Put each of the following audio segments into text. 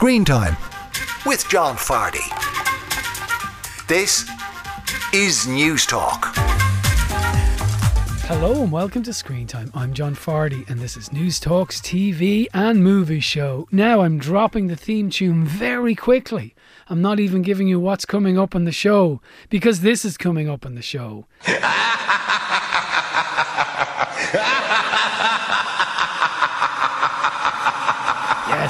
Screen Time with John Fardy. This is News Talk. Hello and welcome to Screen Time. I'm John Fardy and this is News Talk's TV and movie show. Now I'm dropping the theme tune very quickly. I'm not even giving you what's coming up on the show because this is coming up on the show.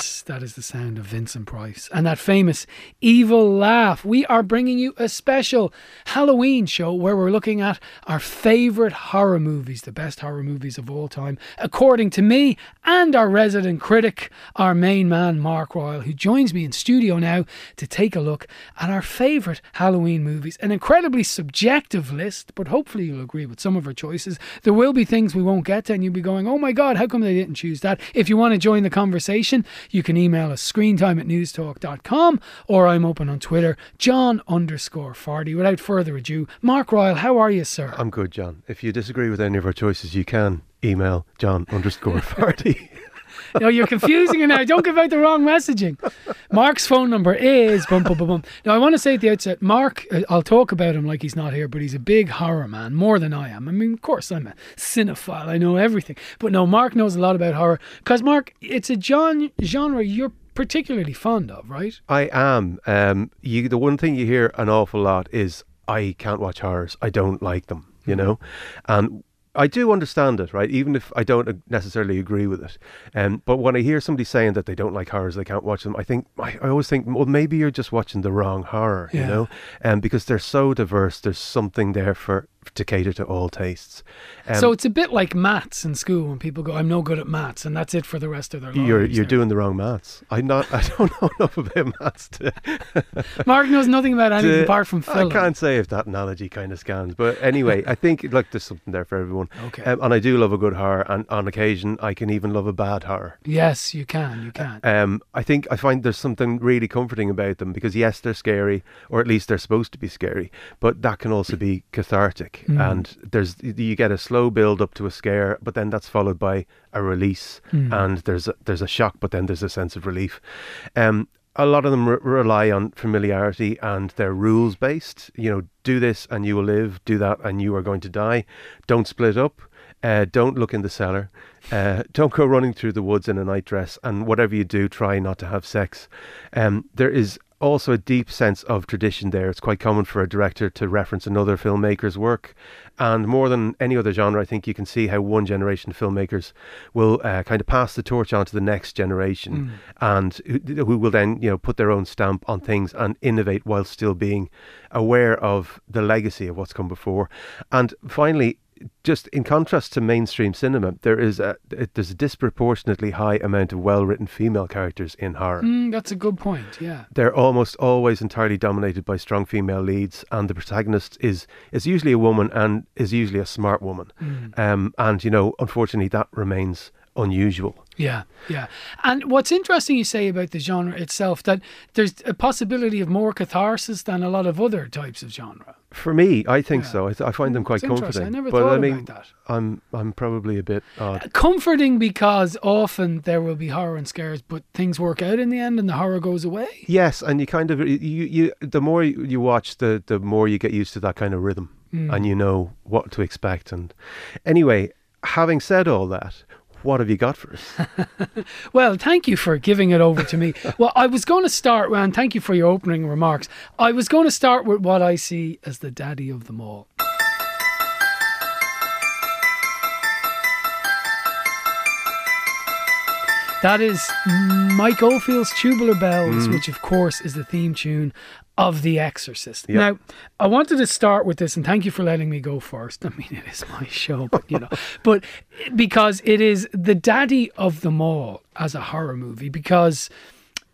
Yes, that is the sound of Vincent Price. And that famous evil laugh. We are bringing you a special Halloween show where we're looking at our favourite horror movies, the best horror movies of all time, according to me and our resident critic, our main man, Mark Royal, who joins me in studio now to take a look at our favourite Halloween movies. An incredibly subjective list, but hopefully you'll agree with some of our choices. There will be things we won't get to, and you'll be going, oh my God, how come they didn't choose that? If you want to join the conversation, you can email us screentime at newstalk.com or I'm open on Twitter, John underscore Fardy. Without further ado, Mark Royal, how are you, sir? I'm good, John. If you disagree with any of our choices, you can email John underscore Fardy. no, you're confusing it now. Don't give out the wrong messaging. Mark's phone number is bum bum bum bum. Now I want to say at the outset, Mark. uh, I'll talk about him like he's not here, but he's a big horror man, more than I am. I mean, of course, I'm a cinephile. I know everything, but no, Mark knows a lot about horror because Mark, it's a John genre you're particularly fond of, right? I am. Um, you, the one thing you hear an awful lot is I can't watch horrors. I don't like them. You know, and I do understand it, right? Even if I don't necessarily agree with it. Um, but when I hear somebody saying that they don't like horrors, they can't watch them, I think I, I always think, well, maybe you're just watching the wrong horror, Yeah. you know, um, because they're so diverse. There's something there for to cater to all tastes. Um, so it's a bit like maths in school when people go, "I'm no good at maths," and that's it for the rest of their lives. you're you're They're- doing the wrong maths. I not I don't know enough about maths to Mark knows nothing about anything to- apart from film. I can't say if that analogy kind of scans, but anyway, I think like there's something there for everyone. Okay. Um, and I do love a good horror, and on occasion I can even love a bad horror. Yes, you can. You can. Um, I think I find there's something really comforting about them because yes, they're scary, or at least they're supposed to be scary, but that can also be cathartic. Mm. And there's you get a slow build up to a scare, but then that's followed by a release, Mm. and there's a, there's a shock, but then there's a sense of relief. Um, a lot of them re- rely on familiarity and they're rules based. You know, do this and you will live. Do that and you are going to die. Don't split up. Uh, don't look in the cellar. Uh, don't go running through the woods in a nightdress. And whatever you do, try not to have sex. Um, there is also a deep sense of tradition there. It's quite common for a director to reference another filmmaker's work. And more than any other genre, I think you can see how one generation of filmmakers will uh, kind of pass the torch on to the next generation and who, who will then, you know, put their own stamp on things and innovate while still being aware of the legacy of what's come before. And finally, just in contrast to mainstream cinema, there is a there's a disproportionately high amount of well-written female characters in horror. Mm, that's a good point. Yeah. They're almost always entirely dominated by strong female leads, and the protagonist is is usually a woman and is usually a smart woman. Um, and you know, unfortunately, that remains unusual. Yeah, yeah. And what's interesting you say about the genre itself that there's a possibility of more catharsis than a lot of other types of genre. For me, I think Yeah. so. I, th- I find them quite interesting. I comforting. never but thought I mean, about that. I'm I'm probably a bit odd. Comforting because often there will be horror and scares, but things work out in the end and the horror goes away. Yes, and you kind of you you the more you watch, the the more you get used to that kind of rhythm, Mm. and you know what to expect. And anyway, having said all that, what have you got for us? Well, thank you for giving it over to me. well, I was going to start, and thank you for your opening remarks. I was going to start with what I see as the daddy of them all. That is Mike Oldfield's Tubular Bells, mm-hmm. which of course is the theme tune of The Exorcist. Yep. Now, I wanted to start with this, and thank you for letting me go first. I mean, it is my show, but you know, but because it is the daddy of them all as a horror movie, because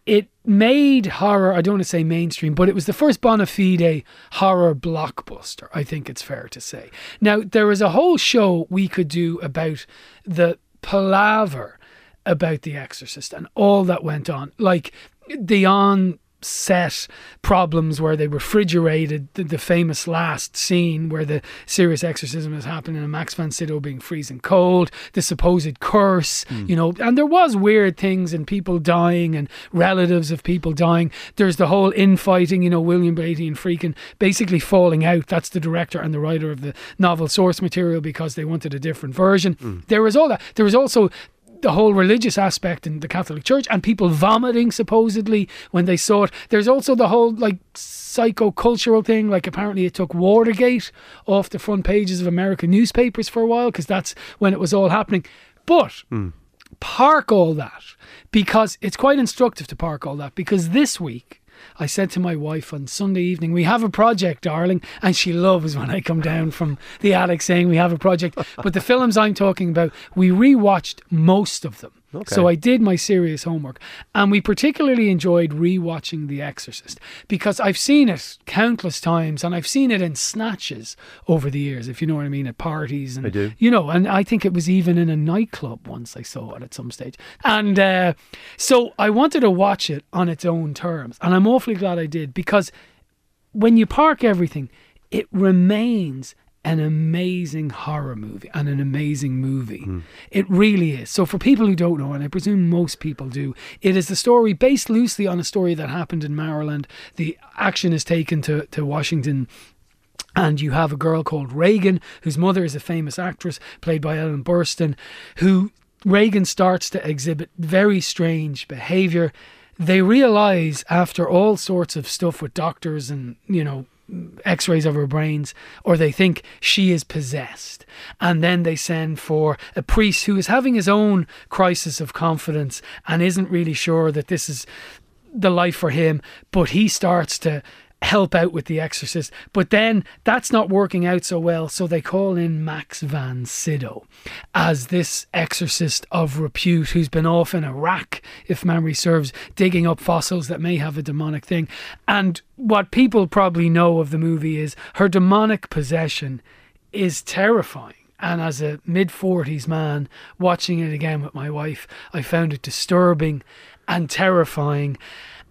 it made horror, I don't want to say mainstream, but it was the first bona fide horror blockbuster, I think it's fair to say. Now, there is a whole show we could do about the palaver about The Exorcist and all that went on. Like the on set problems where they refrigerated the, the famous last scene where the serious exorcism is happening and Max von Sydow being freezing cold, the supposed curse, Hmm. you know, and there was weird things and people dying and relatives of people dying. There's the whole infighting, you know, William Blatty and Friedkin basically falling out. That's the director and the writer of the novel source material because they wanted a different version. There was all that. There was also the whole religious aspect in the Catholic Church and people vomiting supposedly when they saw it. There's also the whole like psycho-cultural thing. Like apparently it took Watergate off the front pages of American newspapers for a while because that's when it was all happening. But hmm. park all that because it's quite instructive to park all that because this week I said to my wife on Sunday evening, We have a project, darling. And she loves when I come down from the attic saying we have a project. But the films I'm talking about, we rewatched most of them. So I did my serious homework. And we particularly enjoyed rewatching The Exorcist because I've seen it countless times and I've seen it in snatches over the years, if you know what I mean, at parties. And, I do. You know, and I think it was even in a nightclub once I saw it at some stage. And uh, so I wanted to watch it on its own terms. And I'm awfully glad I did because when you park everything, it remains an amazing horror movie and an amazing movie. Hmm. It really is. So, for people who don't know, and I presume most people do, it is the story based loosely on a story that happened in Maryland. The action is taken to, to Washington and you have a girl called Regan, whose mother is a famous actress, played by Ellen Burstyn, who Regan starts to exhibit very strange behavior. They realize after all sorts of stuff with doctors and, you know, x rays of her brains, or they think she is possessed. And then they send for a priest who is having his own crisis of confidence and isn't really sure that this is the life for him, but he starts to help out with the exorcist. But then that's not working out so well, so they call in Max von Sydow as this exorcist of repute who's been off in Iraq, if memory serves, digging up fossils that may have a demonic thing. And what people probably know of the movie is her demonic possession is terrifying. And as a mid 40s man watching it again with my wife, I found it disturbing and terrifying.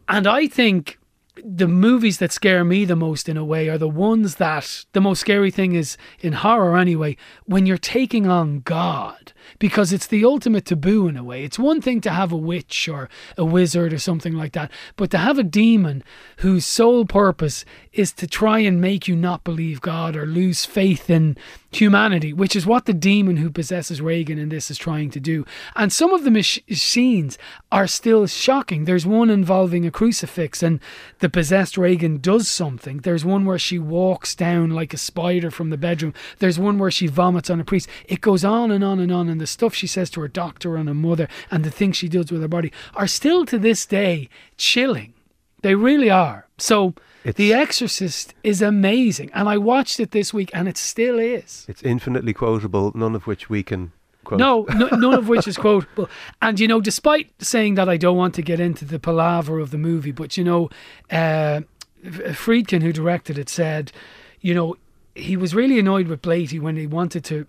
And I think the movies that scare me the most in a way are the ones that the most scary thing is in horror anyway when you're taking on god because it's the ultimate taboo in a way. It's one thing to have a witch or a wizard or something like that but to have a demon whose sole purpose is to try and make you not believe god or lose faith in humanity which is what the demon who possesses regan in this is trying to do and some of the mach- scenes are still shocking there's one involving a crucifix and the possessed Regan does something. There's one where she walks down like a spider from the bedroom. There's one where she vomits on a priest. It goes on and on and on. And the stuff she says to her doctor and her mother and the things she does with her body are still to this day chilling. They really are. So It's- The Exorcist is amazing. And I watched it this week and it still is. It's infinitely quotable, none of which we can quote. No, no, none of which is quotable. And you know, despite saying that I don't want to get into the palaver of the movie, but you know, uh, Friedkin, who directed it, said, you know, he was really annoyed with Blatty when he wanted to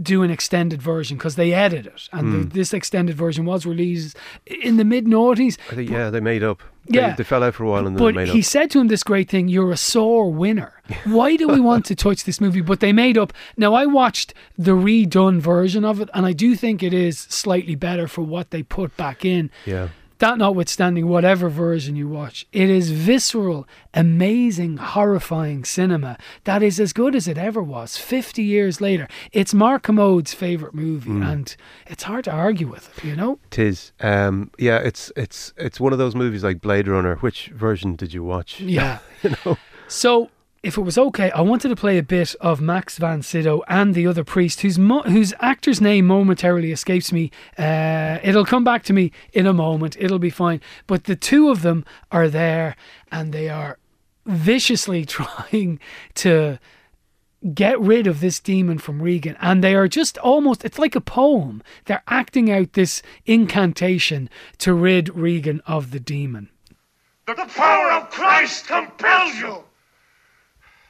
do an extended version because they edit it, and the, hmm. this extended version was released in the mid noughties. I think, yeah, they made up. Yeah. They, they fell out for a while and then But they made he said to him this great thing, You're a sore winner. Why do we want to touch this movie? But they made up. Now, I watched the redone version of it, and I do think it is slightly better for what they put back in. Yeah. That notwithstanding, whatever version you watch, it is visceral, amazing, horrifying cinema that is as good as it ever was 50 years later. It's Mark Kermode's favourite movie, Mm. and it's hard to argue with it, you know? Tis. Um, yeah, it's it's it's one of those movies like Blade Runner. Which version did you watch? Yeah. you know? So, if it was okay, I wanted to play a bit of Max von Sydow and the other priest, whose mo- whose actor's name momentarily escapes me. Uh, it'll come back to me in a moment. It'll be fine. But the two of them are there, and they are viciously trying to get rid of this demon from Regan. And they are just almost, it's like a poem. They're acting out this incantation to rid Regan of the demon. The power of Christ compels you.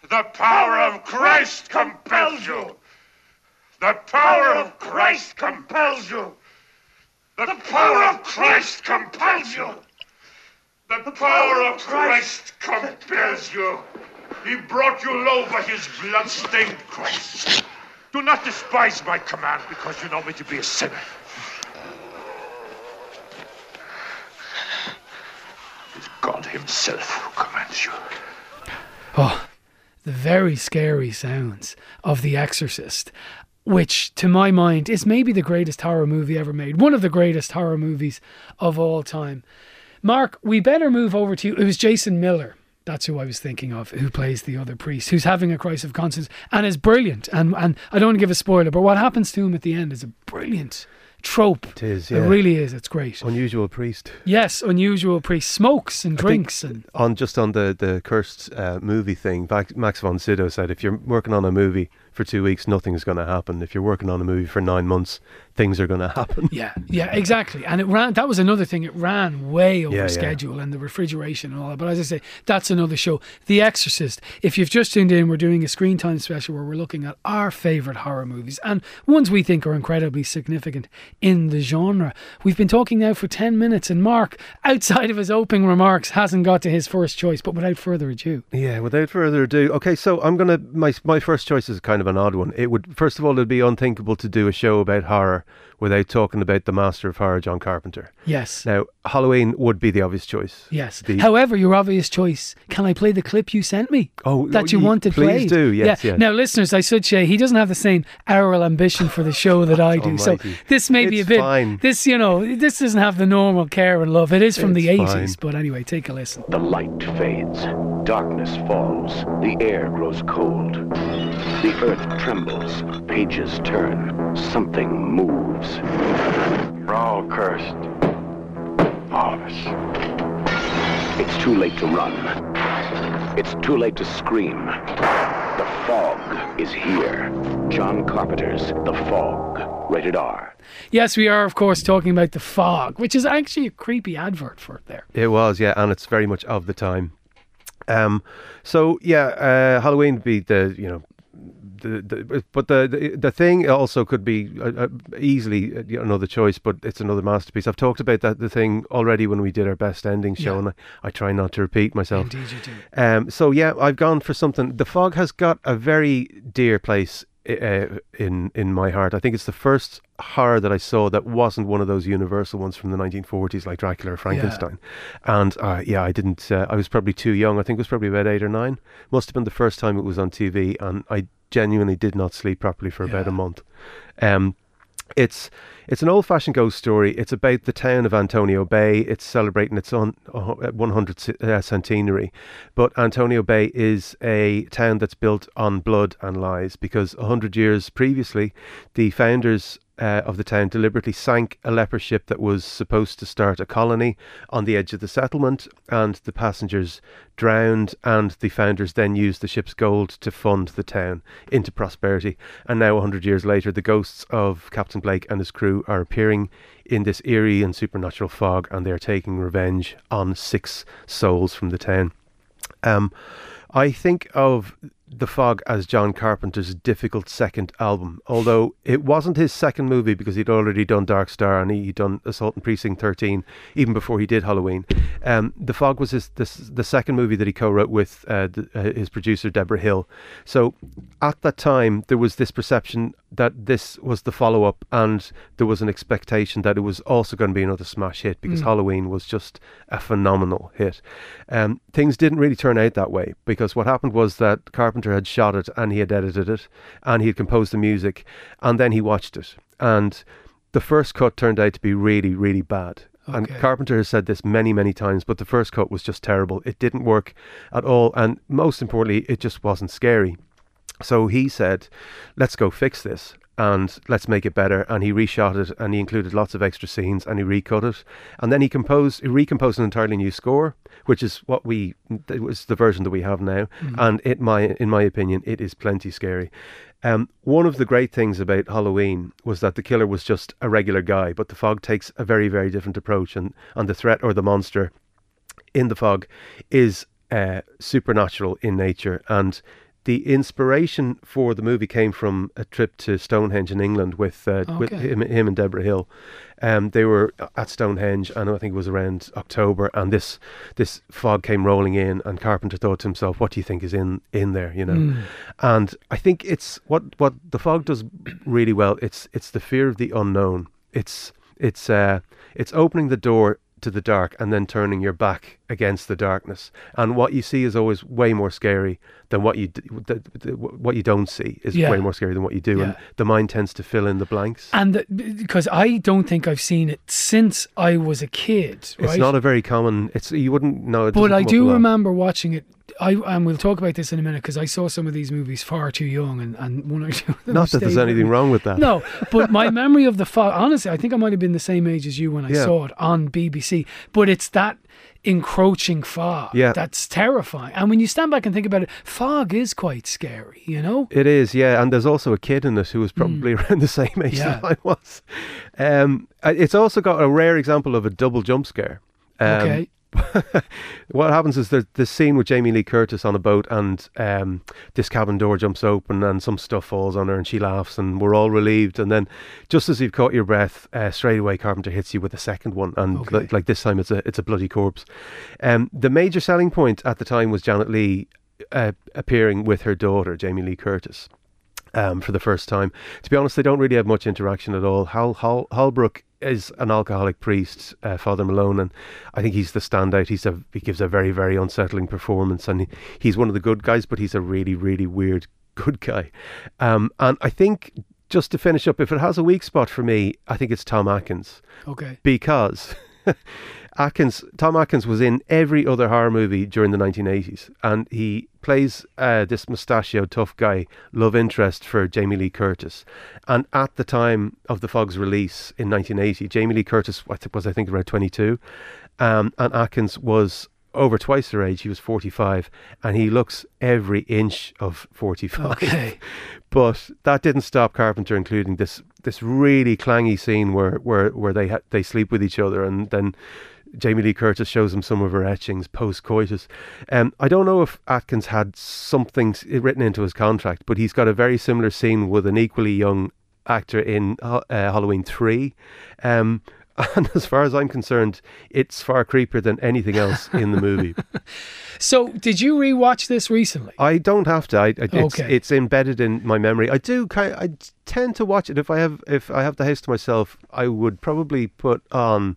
The power of Christ compels you. The power of Christ compels you. The power of Christ compels you. The power of Christ compels you. He brought you low by his blood-stained cross. Do not despise my command because you know me to be a sinner. It is God himself who commands you. Oh, the very scary sounds of The Exorcist, which, to my mind, is maybe the greatest horror movie ever made. One of the greatest horror movies of all time. Mark, we better move over to you. It was Jason Miller. That's who I was thinking of, who plays the other priest, who's having a crisis of conscience and is brilliant. And and I don't want to give a spoiler, but what happens to him at the end is a brilliant trope. It is, It really is. It's great. Unusual priest. Yes, unusual priest smokes and I drinks and on just on the the cursed uh, movie thing, Max von Sydow said if you're working on a movie for two weeks, nothing's going to happen. If you're working on a movie for nine months, things are going to happen. Yeah, yeah, exactly. And it ran. That was another thing. It ran way over Yeah, yeah. schedule and the refrigeration and all that. But as I say, that's another show. The Exorcist. If you've just tuned in, we're doing a screen time special where we're looking at our favorite horror movies and ones we think are incredibly significant in the genre. We've been talking now for ten minutes, and Mark, outside of his opening remarks, hasn't got to his first choice. But without further ado, Yeah, without further ado, okay, so I'm gonna my my first choice is kind of an odd one. It would first of all it'd be unthinkable to do a show about horror without talking about the master of horror, John Carpenter. yes. Now, Halloween would be the obvious choice. Yes. The- However, your obvious choice. Can I play the clip you sent me? Oh, that you ye- wanted please played. do, yes, yeah. yes. Now, listeners, I should say he doesn't have the same aural ambition for the show that I do. so this may be a bit. fine. This, you know, this doesn't have the normal care and love. It is from the It's eighties, but anyway, take a listen. The light fades. Darkness falls. The air grows cold. The earth trembles. Pages turn. Something moves. We're all cursed. All of us. It's too late to run. It's too late to scream. The fog is here. John Carpenter's The Fog. Rated R. Yes, we are, of course, talking about the fog, which is actually a creepy advert for it there. It was, yeah, and it's very much of the time. Um, so yeah, uh, Halloween would be the you know. The, the, but the, the the thing also could be uh, uh, easily uh, another choice, but it's another masterpiece. I've talked about that the thing already when we did our best ending show, Yeah. and I, I try not to repeat myself. Indeed, you do. Um, so yeah, I've gone for something. The Fog has got a very dear place uh, in in my heart. I think it's the first horror that I saw that wasn't one of those universal ones from the 1940s like Dracula or Frankenstein. And uh, yeah, I didn't. Uh, I was probably too young. I think it was probably about eight or nine. Must have been the first time it was on TV, and I genuinely did not sleep properly for about a month. Um, it's it's an old fashioned ghost story. It's about the town of Antonio Bay. It's celebrating its on, uh, 100th uh, centenary. But Antonio Bay is a town that's built on blood and lies because 100 years previously, the founders uh, of the town deliberately sank a leper ship that was supposed to start a colony on the edge of the settlement, and the passengers drowned. And the founders then used the ship's gold to fund the town into prosperity. And now, a 100 years later, the ghosts of Captain Blake and his crew are appearing in this eerie and supernatural fog, and they are taking revenge on six souls from the town. Um, I think of The Fog as John Carpenter's difficult second album, although it wasn't his second movie because he'd already done Dark Star and he'd done Assault and Precinct 13 even before he did Halloween. Um, the Fog was his this, the second movie that he co-wrote with uh, the, uh, his producer Debra Hill. So at that time there was this perception that this was the follow-up and there was an expectation that it was also going to be another smash hit because Halloween was just a phenomenal hit. Um, things didn't really turn out that way because what happened was that Carpenter had shot it and he had edited it and he had composed the music and then he watched it. And the first cut turned out to be really really bad. And Carpenter has said this many many times but the first cut was just terrible. It didn't work at all and most importantly it just wasn't scary. So he said, let's go fix this and let's make it better. And he reshot it and he included lots of extra scenes and he recut it. And then he composed, he recomposed an entirely new score, which is what we, it was the version that we have now. And it, my, in my opinion, it is plenty scary. Um, one of the great things about Halloween was that the killer was just a regular guy, but the fog takes a very, very different approach. And, and the threat or the monster in the fog is uh, supernatural in nature and the inspiration for the movie came from a trip to Stonehenge in England with uh, with him, him and Debra Hill. Um, they were at Stonehenge, and I think it was around October, and this this fog came rolling in, and Carpenter thought to himself, "What do you think is in in there?" You know, Hmm. and I think it's what what the fog does really well. It's it's the fear of the unknown. It's it's uh, it's opening the door to the dark and then turning your back against the darkness. And what you see is always way more scary than what you d- the, the, what you don't see is Yeah. way more scary than what you do. And the mind tends to fill in the blanks. And because I don't think I've seen it since I was a kid, right? It's not a very common. It's you wouldn't know. It but I come up a do remember watching it. I and we'll talk about this in a minute because I saw some of these movies far too young, and, and one or two. Of them Not that there's anything wrong with that. No, but my memory of the fog. Honestly, I think I might have been the same age as you when I Yeah. saw it on BBC. But it's that encroaching fog Yeah. that's terrifying. And when you stand back and think about it, fog is quite scary. You know. It is, yeah, and there's also a kid in it who was probably around the same age Hmm. Yeah. that I was. Um, it's also got a rare example of a double jump scare. Um, okay. what happens is there's this scene with Jamie Lee Curtis on a boat, and um, this cabin door jumps open, and some stuff falls on her, and she laughs, and we're all relieved. And then, just as you've caught your breath, uh, straight away Carpenter hits you with a second one, and Okay. like, like this time it's a it's a bloody corpse. Um, the major selling point at the time was Janet Leigh uh, appearing with her daughter Jamie Lee Curtis um, for the first time. To be honest, they don't really have much interaction at all. Hal, Hal Holbrook is an alcoholic priest, uh, Father Malone, and I think he's the standout. He's a he gives a very very unsettling performance, and he, he's one of the good guys, but he's a really really weird good guy. Um, and I think just to finish up, if it has a weak spot for me, I think it's Tom Atkins Okay. because Atkins, Tom Atkins was in every other horror movie during the 1980s, and he plays uh, this mustachioed tough guy, love interest for Jamie Lee Curtis. And at the time of the Fog's release in 1980, Jamie Lee Curtis was, I think around 22, um, and Atkins was over twice her age. He was 45, and he looks every inch of 45. Okay. But that didn't stop Carpenter including this this really clangy scene where where where they ha- they sleep with each other, and then Jamie Lee Curtis shows him some of her etchings post coitus. Um, I don't know if Atkins had something written into his contract, but he's got a very similar scene with an equally young actor in uh, Halloween three. Um, and as far as I'm concerned, it's far creepier than anything else in the movie. So, did you rewatch this recently? I don't have to. I, I, it's, Okay. it's embedded in my memory. I do. I tend to watch it if I have if I have the house to myself. I would probably put on.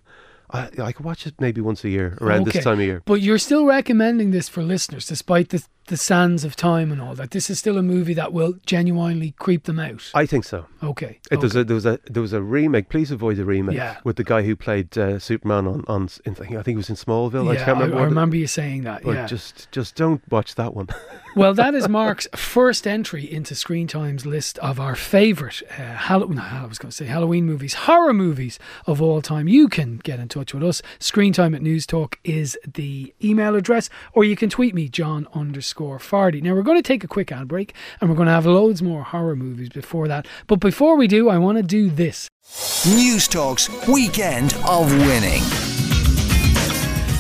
I, I could watch it maybe once a year around Okay. this time of year. But you're still recommending this for listeners, despite the the sands of time and all that. This is still a movie that will genuinely creep them out. I think so. okay. It, there's okay. a, there was a there was a remake. Please avoid the remake Yeah. with the guy who played uh, Superman on on. In, I think it was in Smallville. I yeah, can't remember. I, it- remember you saying that. but yeah. just just don't watch that one. Well, that is Mark's first entry into Screen Time's list of our favourite uh, Halloween. No, I was going to say Halloween movies, horror movies of all time. You can get in touch with us. Screen Time at News Talk is the email address, or you can tweet me, John underscore Fardy. Now we're going to take a quick ad break, and we're going to have loads more horror movies before that. But before we do, I want to do this. News Talk's Weekend of Winning.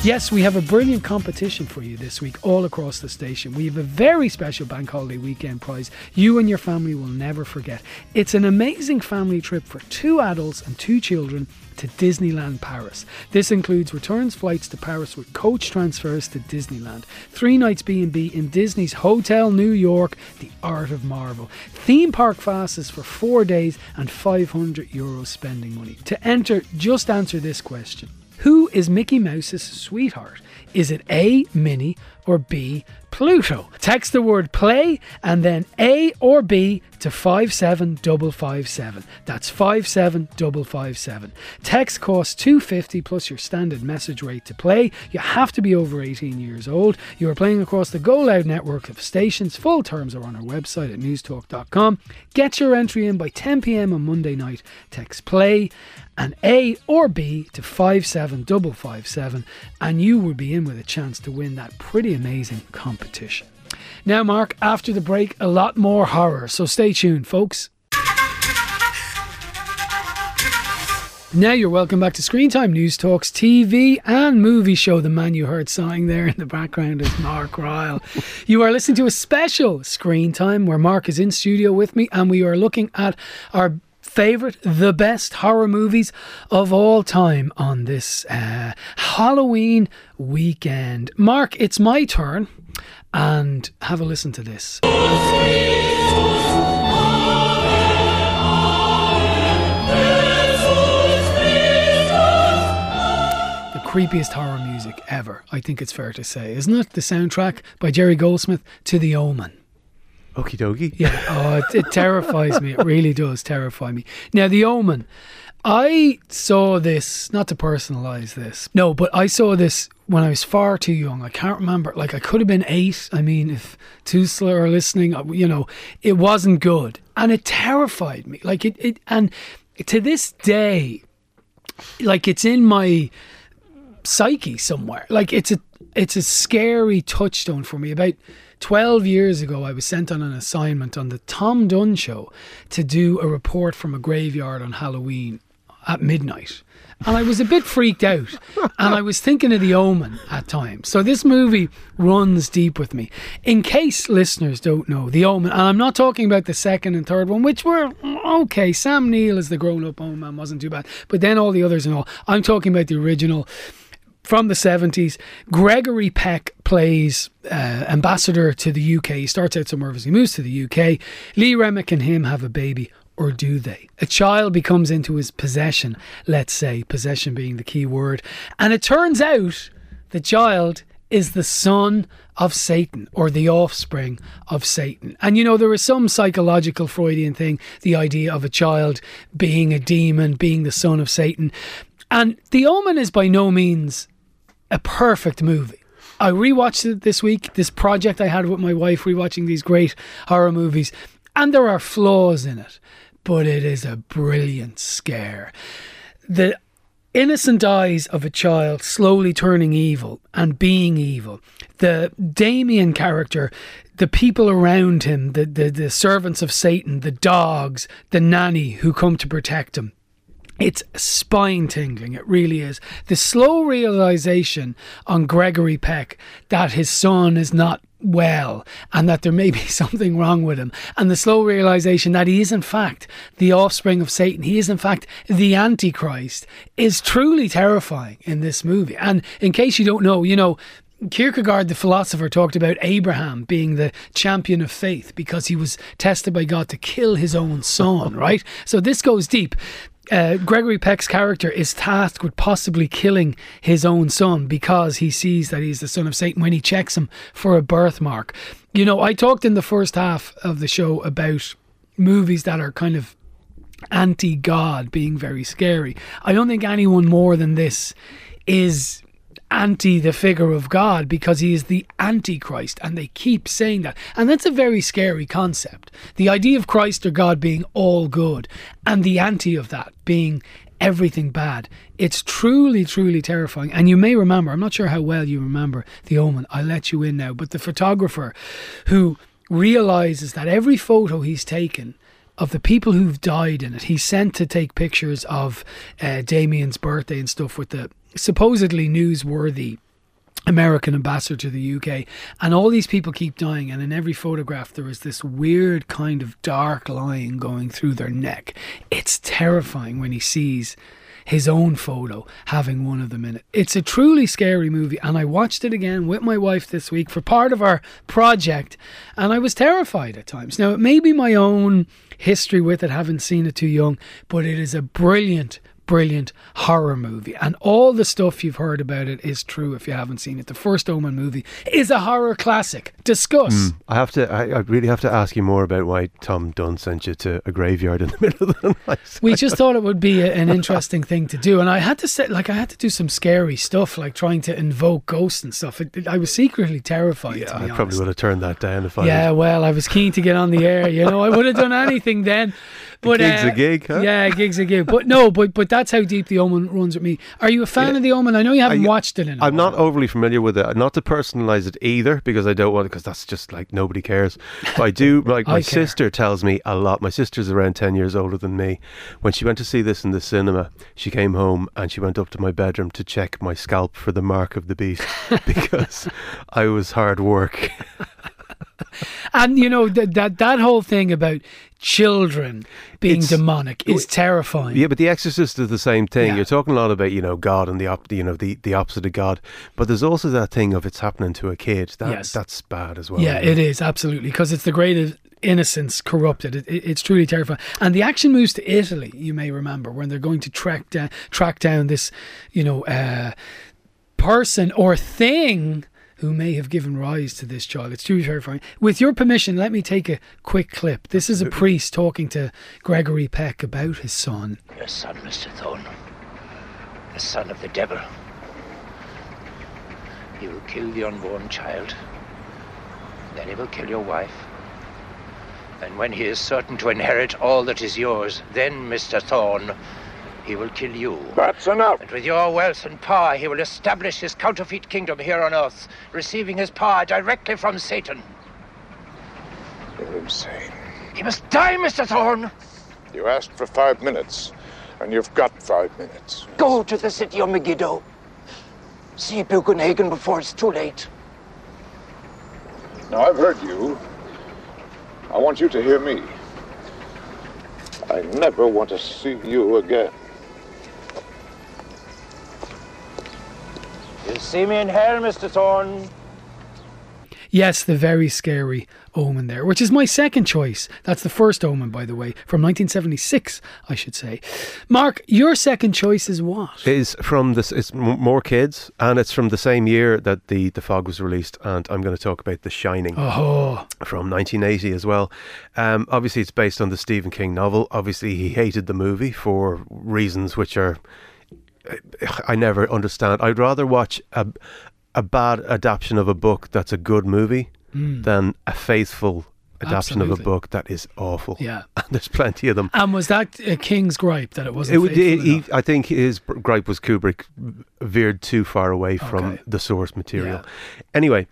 Yes, we have a brilliant competition for you this week all across the station. We have a very special bank holiday weekend prize you and your family will never forget. It's an amazing family trip for two adults and two children to Disneyland Paris. This includes returns flights to Paris with coach transfers to Disneyland, three nights B&B in Disney's Hotel New York, The Art of Marvel, theme park passes for 4 days and 500 euros spending money. To enter, just answer this question. Who is Mickey Mouse's sweetheart? Is it A, Minnie, or B, Pluto? Text the word play and then A or B to 57557. That's 57557. Text costs 250 plus your standard message rate to play. You have to be over 18 years old. You are playing across the Go Loud network of stations. Full terms are on our website at newstalk.com. Get your entry in by 10 pm on Monday night. Text play and A or B to 57557 and you will be in with a chance to win that pretty amazing competition. Now Mark, after the break a lot more horror, so stay tuned folks. Now you're welcome back to Screen Time News Talks TV and movie show. The man you heard sighing there in the background is Mark Ryle. you are listening to a special Screen Time where Mark is in studio with me and we are looking at our favorite, the best horror movies of all time on this uh, Halloween weekend. Mark, it's my turn and have a listen to this. The creepiest horror music ever, I think it's fair to say, isn't it? The soundtrack by Jerry Goldsmith to The Omen. Okie dokie. Yeah, oh, it, it terrifies me. It really does terrify me. Now, The Omen. I saw this, not to personalize this, no, but I saw this when I was far too young. I can't remember. Like, I could have been eight. I mean, if Tusla are listening, uh, you know, it wasn't good. And it terrified me. Like, it, it and to this day, like, it's in my psyche somewhere. Like, it's a, it's a scary touchstone for me. About 12 years ago, I was sent on an assignment on the Tom Dunne show to do a report from a graveyard on Halloween at midnight. And I was a bit freaked out. And I was thinking of the omen at times. So this movie runs deep with me. In case listeners don't know, the omen, and I'm not talking about the second and third one, which were okay. Sam Neill as the grown up omen wasn't too bad. But then all the others and all. I'm talking about the original from the 70s. Gregory Peck plays uh, ambassador to the UK. He starts out somewhere else. He moves to the UK. Lee Remick and him have a baby, or do they? A child becomes into his possession, let's say, possession being the key word. And it turns out the child is the son of Satan or the offspring of Satan. And you know, there is some psychological Freudian thing, the idea of a child being a demon, being the son of Satan. And The Omen is by no means a perfect movie. I rewatched it this week, this project I had with my wife, rewatching these great horror movies, and there are flaws in it, but it is a brilliant scare. The innocent eyes of a child slowly turning evil and being evil. The Damien character, the people around him, the, the, the servants of Satan, the dogs, the nanny who come to protect him. It's spine tingling, it really is. The slow realization on Gregory Peck that his son is not well and that there may be something wrong with him, and the slow realization that he is, in fact, the offspring of Satan, he is, in fact, the Antichrist, is truly terrifying in this movie. And in case you don't know, you know, Kierkegaard, the philosopher, talked about Abraham being the champion of faith because he was tested by God to kill his own son, right? So this goes deep. Uh, Gregory Peck's character is tasked with possibly killing his own son because he sees that he's the son of Satan when he checks him for a birthmark. You know, I talked in the first half of the show about movies that are kind of anti God being very scary. I don't think anyone more than this is anti the figure of God because he is the antichrist and they keep saying that and that's a very scary concept the idea of Christ or God being all good and the anti of that being everything bad it's truly truly terrifying and you may remember I'm not sure how well you remember the omen I let you in now but the photographer who realizes that every photo he's taken of the people who've died in it. He's sent to take pictures of uh, Damien's birthday and stuff with the supposedly newsworthy American ambassador to the UK, and all these people keep dying. And in every photograph, there is this weird kind of dark line going through their neck. It's terrifying when he sees his own photo having one of them in it. It's a truly scary movie, and I watched it again with my wife this week for part of our project, and I was terrified at times. Now, it may be my own history with it, haven't seen it too young, but it is a brilliant, brilliant horror movie. And all the stuff you've heard about it is true if you haven't seen it. The first Omen movie is a horror classic. Discuss. Mm. I have to. I, I, really have to ask you more about why Tom Dunne sent you to a graveyard in the middle of the night. We just thought it would be a, an interesting thing to do, and I had to say, like, I had to do some scary stuff, like trying to invoke ghosts and stuff. It, it, I was secretly terrified. Yeah, I honest. probably would have turned that down if I. Yeah, well, I was keen to get on the air. You know, I would have done anything then. But gig's uh, a gig, huh? Yeah, gigs a gig. But no, but but that's how deep the Omen runs with me. Are you a fan of the Omen? I know you haven't I- watched it in. a I'm not overly familiar with it. Not to personalize it either, because I don't want because that's just like nobody cares. But I do. Like my sister tells me a lot. My sister's around ten years older than me. When she went to see this in the cinema, she came home and she went up to my bedroom to check my scalp for the mark of the beast because I was hard work. And you know that that that whole thing about children being It's- demonic is terrifying. Yeah, but The Exorcist is the same thing. Yeah. You're talking a lot about you know God and the op- you know the, the opposite of God, but there's also that thing of it's happening to a kid. That Yes. that's bad as well. Yeah, it is absolutely because it's the greatest innocence corrupted. It, it- it's truly terrifying. And the action moves to Italy. You may remember when they're going to track down track down this, you know, uh, person or thing who may have given rise to this child. It's too terrifying. With your permission, let me take a quick clip. This is a priest talking to Gregory Peck about his son. Your son, Mr. Thorne. The son of the devil. He will kill the unborn child. Then he will kill your wife. And when he is certain to inherit all that is yours, then, Mr. Thorne, he will kill you. That's enough. And with your wealth and power, he will establish his counterfeit kingdom here on earth, receiving his power directly from Satan. You're insane. He must die, Mr. Thorne! You asked for five minutes, and you've got five minutes. Go to the city of Megiddo. See Bugenhagen before it's too late. Now, I've heard you. I want you to hear me. I never want to see you again. You'll see me in hell, Mr. Thorne. Yes, the very scary Omen there, which is my second choice. That's the first Omen, by the way, from 1976, I should say. Mark, your second choice is what? is from this. It's more kids, and it's from the same year that the the Fog was released. And I'm going to talk about The Shining Oh, from 1980 as well. Um, obviously, it's based on the Stephen King novel. Obviously, he hated the movie for reasons which are I never understand. I'd rather watch a a bad adaptation of a book that's a good movie hmm. than a faithful adaptation of a book that is awful. Yeah. and there's plenty of them. and was that a King's gripe that it wasn't? It faithful he. I think his gripe was Kubrick veered too far away from Okay. the source material. Yeah. Anyway,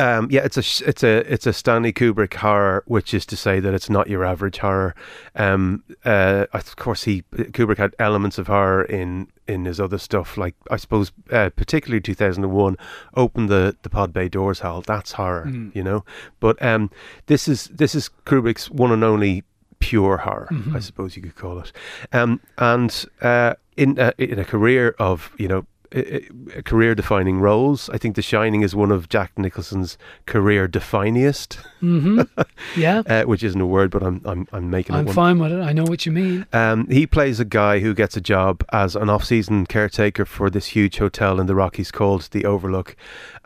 um, yeah, it's a it's a it's a Stanley Kubrick horror, which is to say that it's not your average horror. Um, uh, of course, he Kubrick had elements of horror in in his other stuff, like I suppose uh, particularly two thousand and one, open the the Pod Bay doors, Hal. That's horror, Hmm. you know. But um, this is this is Kubrick's one and only pure horror, Mm-hmm. I suppose you could call it. Um, and uh, in uh, in a career of you know career defining roles, I think The Shining is one of Jack Nicholson's career definiest, yeah, uh, which isn't a word, but I'm I'm I'm making I'm fine with it. I know what you mean. Um, he plays a guy who gets a job as an off-season caretaker for this huge hotel in the Rockies called the Overlook,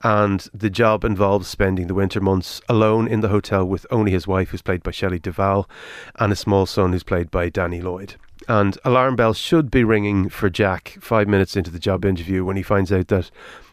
and the job involves spending the winter months alone in the hotel with only his wife, who's played by Shelley Duvall, and a small son, who's played by Danny Lloyd. And alarm bells should be ringing for Jack five minutes into the job interview when he finds out that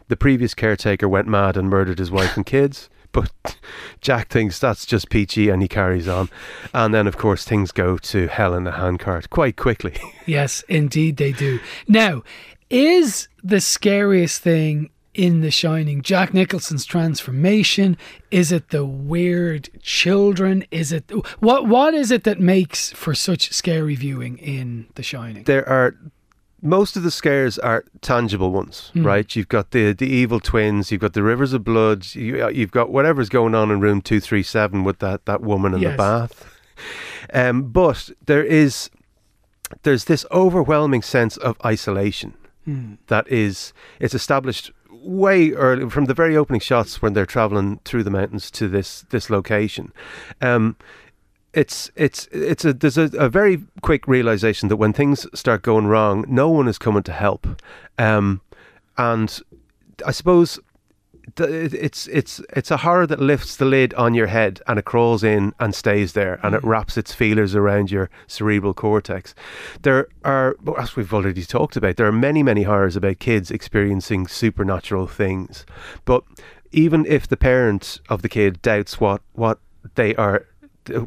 the previous caretaker went mad and murdered his wife and kids. But Jack thinks that's just peachy and he carries on. And then, of course, things go to hell in a handcart quite quickly. Yes, indeed they do. Now, is the scariest thing in The Shining Jack Nicholson's transformation? Is it the weird children? Is it what? What is it that makes for such scary viewing in The Shining? there are most of the scares are tangible ones, right? You've got the the evil twins, you've got the rivers of blood, you, you've got whatever's going on in room two three seven with that that woman in Yes. the bath. Um, but there is there's this overwhelming sense of isolation that is it's established way early from the very opening shots when they're traveling through the mountains to this this location. Um, it's it's it's a there's a, a very quick realization that when things start going wrong, no one is coming to help, um, and I suppose it's it's it's a horror that lifts the lid on your head and it crawls in and stays there and it mm. wraps its feelers around your cerebral cortex. There are, as we've already talked about, there are many many horrors about kids experiencing supernatural things, but even if the parent of the kid doubts what what they are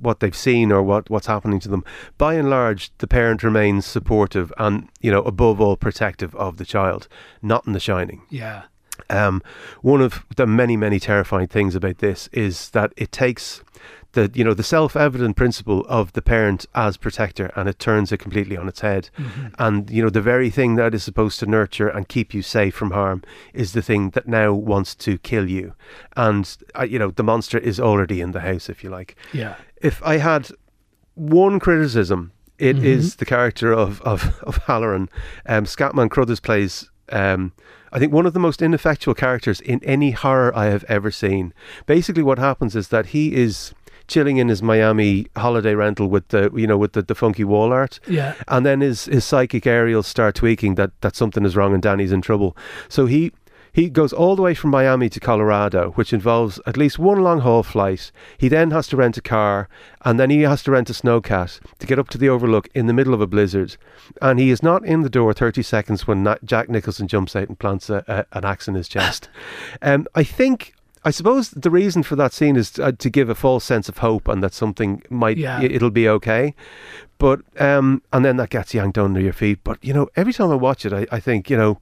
what they've seen or what what's happening to them. By and large, the parent remains supportive and you know above all protective of the child. Not in The Shining. Yeah. Um, one of the many, many terrifying things about this is that it takes the you know the self-evident principle of the parent as protector and it turns it completely on its head and you know the very thing that is supposed to nurture and keep you safe from harm is the thing that now wants to kill you and uh, you know the monster is already in the house if you like Yeah. if I had one criticism, it is the character of of, of Halloran. Um, Scatman Crothers plays. Um, I think one of the most ineffectual characters in any horror I have ever seen. Basically, what happens is that he is chilling in his Miami holiday rental with the you know with the, the funky wall art. Yeah. And then his his psychic aerials start tweaking that that something is wrong and Danny's in trouble. So he he goes all the way from Miami to Colorado, which involves at least one long haul flight. He then has to rent a car, and then he has to rent a snowcat to get up to the overlook in the middle of a blizzard. And he is not in the door 30 seconds when Na- Jack Nicholson jumps out and plants a, a, an axe in his chest. um, I think. I suppose the reason for that scene is uh, to give a false sense of hope and that something might Yeah. it'll be okay. But um, and then that gets yanked under your feet. But you know, every time I watch it, I, I think you know,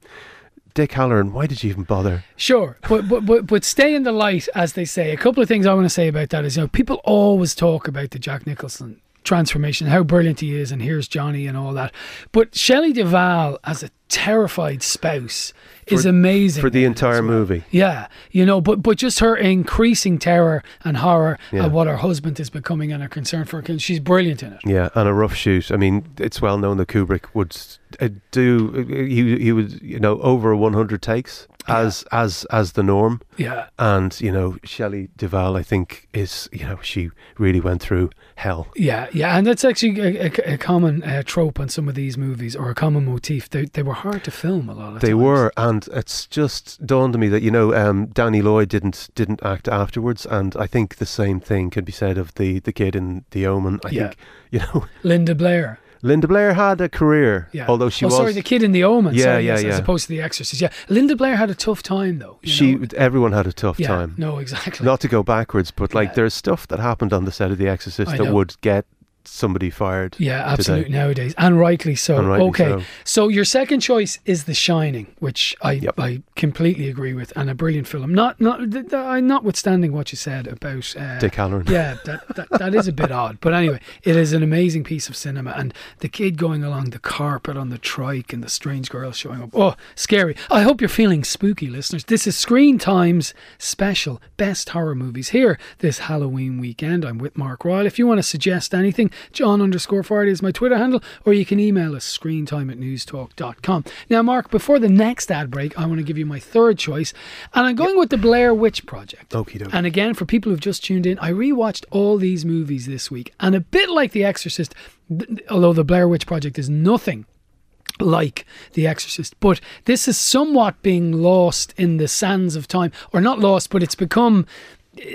Dick Hallorann, why did you even bother? Sure, but, but but but stay in the light, as they say. A couple of things I want to say about that is, you know, people always talk about the Jack Nicholson transformation, how brilliant he is, and here's Johnny and all that. But Shelley Duvall as a terrified spouse is For- amazing for the entire well. movie. Yeah, you know, but but just her increasing terror and horror Yeah. at what her husband is becoming and her concern for. her. She's brilliant in it. Yeah, and a rough shoot. I mean, it's well known that Kubrick would uh, do he he would you know over 100 takes as as as the norm. Yeah. And you know, Shelley Duvall, I think, is you know she really went through hell. Yeah, yeah, and that's actually a, a, a common uh, trope on some of these movies, or a common motif. They, they were hard to film a lot of They times. were, and it's just dawned on me that you know um, Danny Lloyd didn't didn't act afterwards, and I think the same thing could be said of the the kid in The Omen. I Yeah. think you know Linda Blair. Linda Blair had a career, Yeah. although she oh, was sorry, the kid in The Omen. Yeah, sorry, yeah, yes, As opposed to The Exorcist. Yeah, Linda Blair had a tough time though. she know? everyone had a tough Yeah, time. no, exactly. Not to go backwards, but like Yeah. there's stuff that happened on the set of The Exorcist I that know. would get somebody fired. Yeah, today. absolutely nowadays, and rightly so. And rightly okay, so. so your second choice is The Shining, which I Yep. I completely agree with, and a brilliant film. Not not th- th- I- notwithstanding what you said about uh, Dick Hallorann. Yeah, that, that that is a bit odd, but anyway, it is an amazing piece of cinema, and the kid going along the carpet on the trike and the strange girl showing up. Oh, scary! I hope you're feeling spooky, listeners. This is Screen Time's special best horror movies here this Halloween weekend. I'm with Mark Royal. If you want to suggest anything, John underscore Fardy is my Twitter handle, or you can email us screentime at newstalk.com. Now, Mark, before the next ad break, I want to give you my third choice, and I'm going with the Blair Witch Project. Okie dokie. And again, for people who've just tuned in, I rewatched all these movies this week, and a bit like The Exorcist, th- although the Blair Witch Project is nothing like The Exorcist, but this is somewhat being lost in the sands of time, or not lost, but it's become.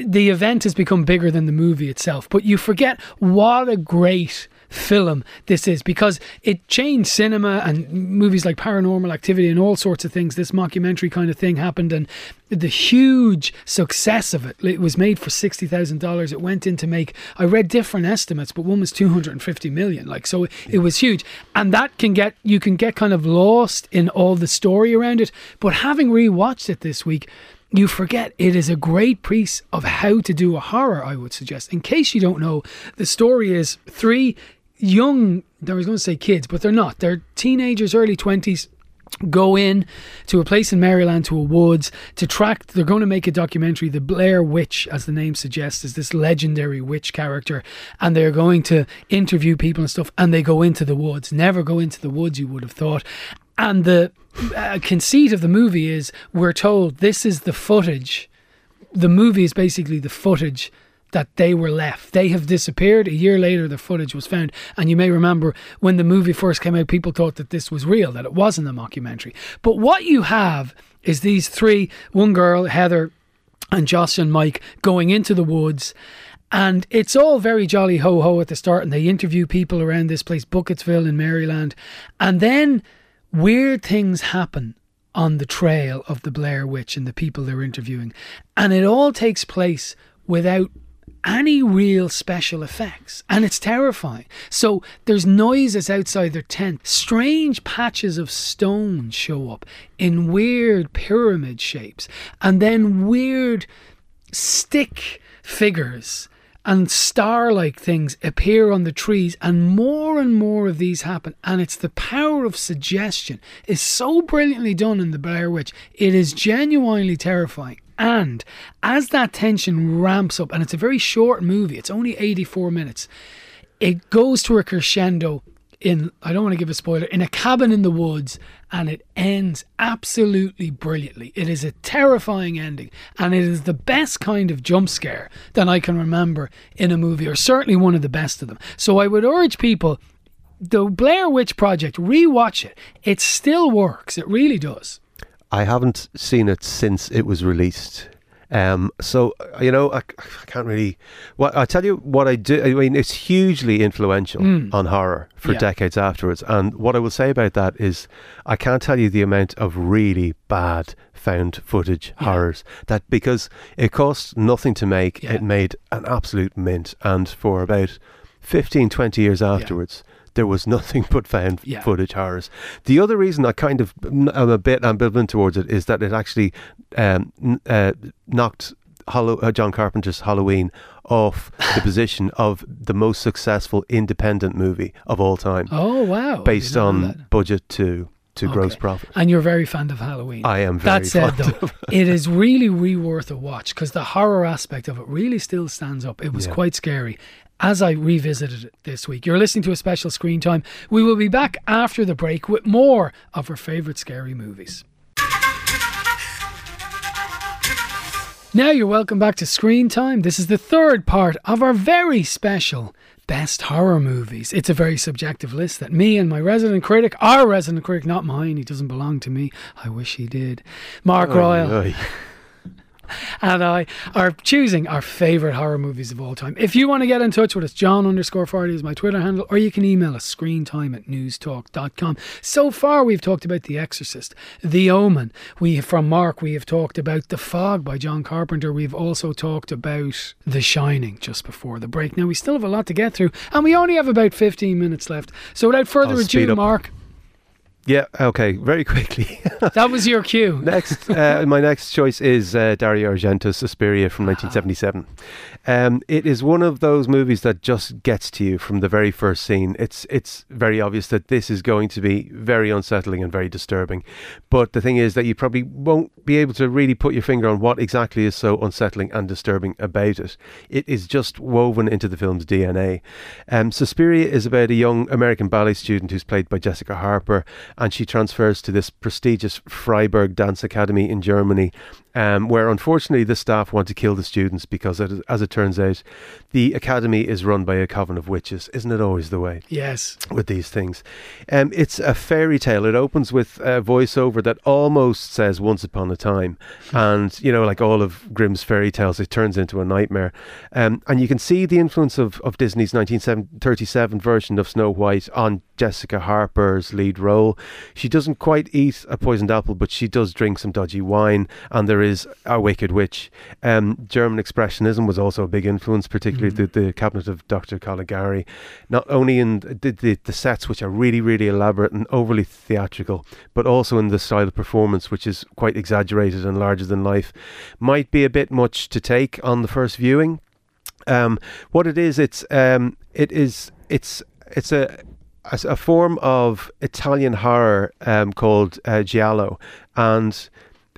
The event has become bigger than the movie itself, but you forget what a great film this is because it changed cinema and movies like Paranormal Activity and all sorts of things. This mockumentary kind of thing happened, and the huge success of it. It was made for sixty thousand dollars. It went in to make. I read different estimates, but one was two hundred and fifty million. Like so, it was huge, and that can get you can get kind of lost in all the story around it. But having rewatched it this week. You forget it is a great piece of how to do a horror, I would suggest. In case you don't know, the story is three young, I was going to say kids, but they're not. They're teenagers, early 20s, go in to a place in Maryland to a woods to track they're going to make a documentary the Blair Witch as the name suggests is this legendary witch character and they're going to interview people and stuff and they go into the woods never go into the woods you would have thought and the uh, conceit of the movie is we're told this is the footage the movie is basically the footage that they were left. They have disappeared. A year later, the footage was found. And you may remember when the movie first came out, people thought that this was real, that it wasn't a mockumentary. But what you have is these three one girl, Heather, and Josh and Mike going into the woods. And it's all very jolly ho ho at the start. And they interview people around this place, Burkittsville in Maryland. And then weird things happen on the trail of the Blair Witch and the people they're interviewing. And it all takes place without any real special effects and it's terrifying. So there's noises outside their tent. Strange patches of stone show up in weird pyramid shapes and then weird stick figures and star like things appear on the trees and more and more of these happen. And it's the power of suggestion is so brilliantly done in the Blair Witch it is genuinely terrifying. And as that tension ramps up and it's a very short movie it's only 84 minutes it goes to a crescendo in I don't want to give a spoiler in a cabin in the woods and it ends absolutely brilliantly. It is a terrifying ending and it is the best kind of jump scare that I can remember in a movie or certainly one of the best of them. So I would urge people the Blair Witch Project rewatch it. It still works. It really does. I haven't seen it since it was released. Um, so uh, you know, I, I can't really. Well, I tell you what I do. I mean, it's hugely influential Mm. on horror for Yeah. decades afterwards. And what I will say about that is, I can't tell you the amount of really bad found footage horrors that because it cost nothing to make, Yeah. it made an absolute mint. And for about 15, 20 years afterwards. There was nothing but found Yeah. footage horrors. The other reason I kind of am a bit ambivalent towards it is that it actually um, uh, knocked Hollow, uh, John Carpenter's Halloween off the position of the most successful independent movie of all time, Oh wow! Based on budget budget to to gross profit. And you're very fond of Halloween. I am very That said, though, it is really, really worth a watch because the horror aspect of it really still stands up. It was Yeah. quite scary as I revisited it this week. You're listening to a special screen time. We will be back after the break with more of our favourite scary movies. Now you're welcome back to Screen Time. This is the third part of our very special best horror movies. It's a very subjective list that me and my resident critic, our resident critic, not mine, he doesn't belong to me. I wish he did. Mark Royal Oy, oy. and I are choosing our favourite horror movies of all time. If you want to get in touch with us, John underscore Fardy is my Twitter handle, or you can email us screentime at newstalk.com. So far, we've talked about The Exorcist, The Omen. We, from Mark, we have talked about The Fog by John Carpenter. We've also talked about The Shining just before the break. Now, we still have a lot to get through, and we only have about 15 minutes left. So, without further I'll ado. Mark, Yeah. Okay. Very quickly. that was your cue. next, uh, my next choice is uh, Dario Argento's Suspiria from 1977. Um, it is one of those movies that just gets to you from the very first scene. It's it's very obvious that this is going to be very unsettling and very disturbing. But the thing is that you probably won't be able to really put your finger on what exactly is so unsettling and disturbing about it. It is just woven into the film's DNA. Um, Suspiria is about a young American ballet student who's played by Jessica Harper, and she transfers to this prestigious Freiburg Dance Academy in Germany, um, where unfortunately the staff want to kill the students because, it, as it turns out, the academy is run by a coven of witches. Isn't it always the way? Yes. with these things. Um, it's a fairy tale. It opens with a voiceover that almost says "Once upon a time," and you know, like all of Grimm's fairy tales, it turns into a nightmare. Um, and you can see the influence of, of Disney's 1937 version of Snow White on Jessica Harper's lead role. She doesn't quite eat a poisoned apple, but she does drink some dodgy wine, and there is a wicked witch. Um, German expressionism was also a big influence, particularly the, the cabinet of Dr. Caligari. Not only in the, the, the sets, which are really, really elaborate and overly theatrical, but also in the style of performance, which is quite exaggerated and larger than life. Might be a bit much to take on the first viewing. Um, what it is, it's um, it is it's it's a a form of Italian horror um, called uh, giallo, and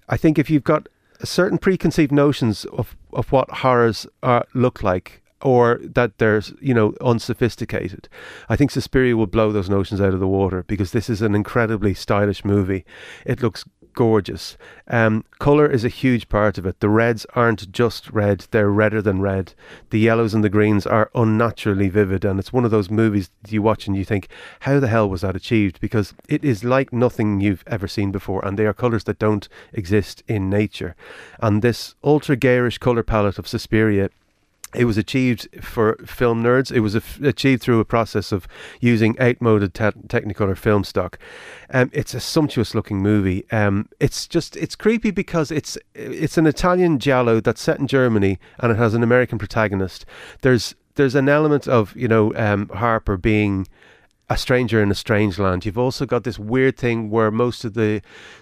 I think if you've got certain preconceived notions of, of what horrors are, look like, or that they're you know unsophisticated, I think Suspiria will blow those notions out of the water because this is an incredibly stylish movie. It looks gorgeous. Um, color is a huge part of it. The reds aren't just red; they're redder than red. The yellows and the greens are unnaturally vivid, and it's one of those movies you watch and you think, "How the hell was that achieved?" Because it is like nothing you've ever seen before, and they are colors that don't exist in nature. And this ultra garish color palette of Suspiria It was achieved for film nerds. It was achieved through a process of using outmoded te- Technicolor film stock. Um, it's a sumptuous looking movie. Um, it's just it's creepy because it's it's an Italian giallo that's set in Germany and it has an American protagonist. There's there's an element of you know um, Harper being a stranger in a strange land. You've also got this weird thing where most of the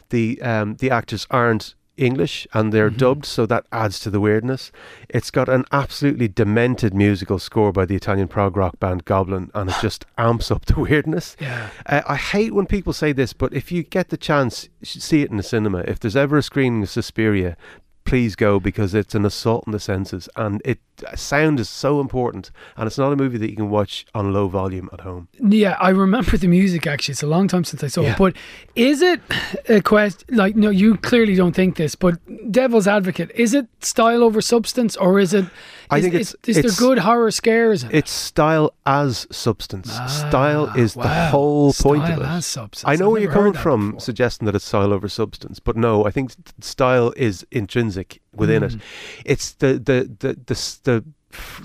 the um, the actors aren't English and they're dubbed, so that adds to the weirdness. It's got an absolutely demented musical score by the Italian prog rock band Goblin, and it just amps up the weirdness. Yeah. Uh, I hate when people say this, but if you get the chance, see it in the cinema. If there's ever a screening of Suspiria, please go because it's an assault on the senses, and it sound is so important, and it's not a movie that you can watch on low volume at home. Yeah, I remember the music actually. It's a long time since I saw Yeah. it. But is it a quest? Like, no, you clearly don't think this, but Devil's Advocate, is it style over substance or is it. I think it's- Is it's- there good horror scares? It's style as substance. style Ah, is the wow. whole point of Style it. as substance. I know I've where you're coming from, before. suggesting that it's style over substance, but no, I think style is intrinsic within Mm. it. It's the the the the the,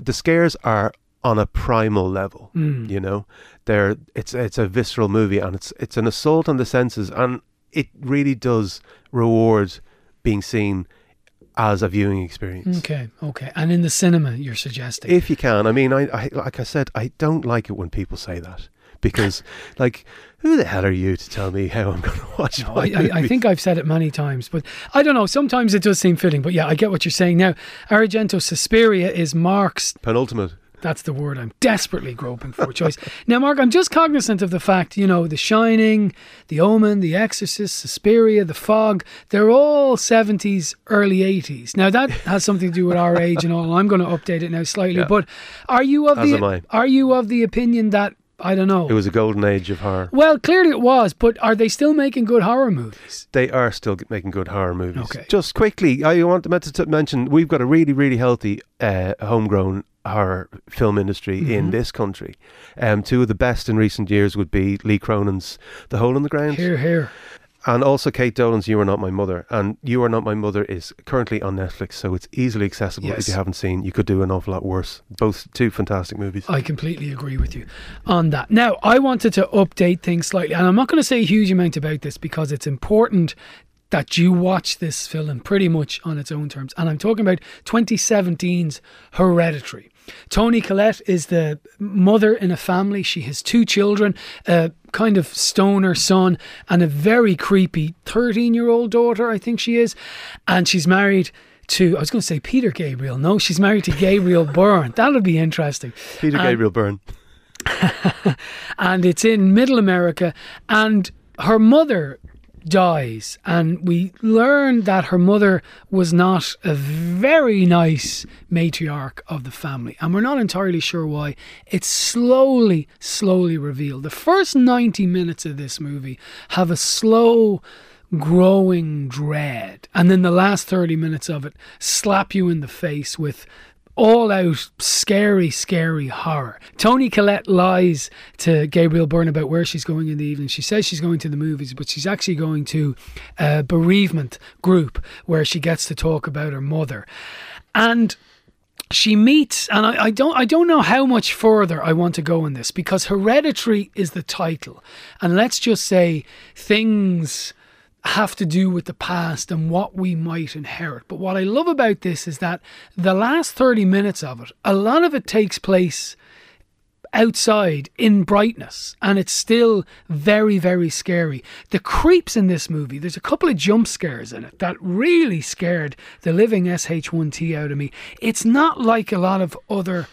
the scares are on a primal level. Mm. You know, they're it's it's a visceral movie, and it's it's an assault on the senses, and it really does reward being seen as a viewing experience. Okay, okay. And in the cinema, you're suggesting. If you can, I mean, I, I like I said, I don't like it when people say that because, like, who the hell are you to tell me how I'm going to watch No, my I, I, I think I've said it many times, but I don't know. Sometimes it does seem fitting, but yeah, I get what you're saying. Now, Argento Suspiria is Mark's penultimate. That's the word I'm desperately groping for choice. Now, Mark, I'm just cognizant of the fact, you know, The Shining, The Omen, The Exorcist, Suspiria, The Fog, they're all 70s, early 80s. Now, that has something to do with our age and all. I'm going to update it now slightly. Yeah. But are you of As the am I. are you of the opinion that I don't know? It was a golden age of horror. well, clearly it was, but are they still making good horror movies? They are still making good horror movies. Okay. Just quickly, I want to, meant to t- mention we've got a really, really healthy uh, homegrown horror film industry Mm-hmm. in this country. Um, two of the best in recent years would be Lee Cronin's The Hole in the Ground. Here, here. And also Kate Dolan's You Are Not My Mother. And You Are Not My Mother is currently on Netflix, so it's easily accessible Yes. if you haven't seen. You could do an awful lot worse. Both two fantastic movies. I completely agree with you on that. Now, I wanted to update things slightly, and I'm not going to say a huge amount about this because it's important that you watch this film pretty much on its own terms. And I'm talking about 2017's Hereditary. Toni Collette is the mother in a family. She has two children, a kind of stoner son, and a very creepy 13 year old daughter, I think she is. And she's married to, I was going to say Peter Gabriel. No, she's married to Gabriel Byrne. That'll be interesting. Peter And- Gabriel Byrne. and it's in middle America. And her mother dies, and we learn that her mother was not a very nice matriarch of the family, and we're not entirely sure why. It's slowly, slowly revealed. The first 90 minutes of this movie have a slow, growing dread, and then the last 30 minutes of it slap you in the face with all out scary, scary horror. Toni Collette lies to Gabriel Byrne about where she's going in the evening. She says she's going to the movies, but she's actually going to a bereavement group where she gets to talk about her mother. And she meets and I, I don't I don't know how much further I want to go in this because hereditary is the title. And let's just say things have to do with the past and what we might inherit. But what I love about this is that the last 30 minutes of it, a lot of it takes place outside in brightness and it's still very very scary the creeps in this movie there's a couple of jump scares in it that really scared the living sh1t out of me it's not like a lot of other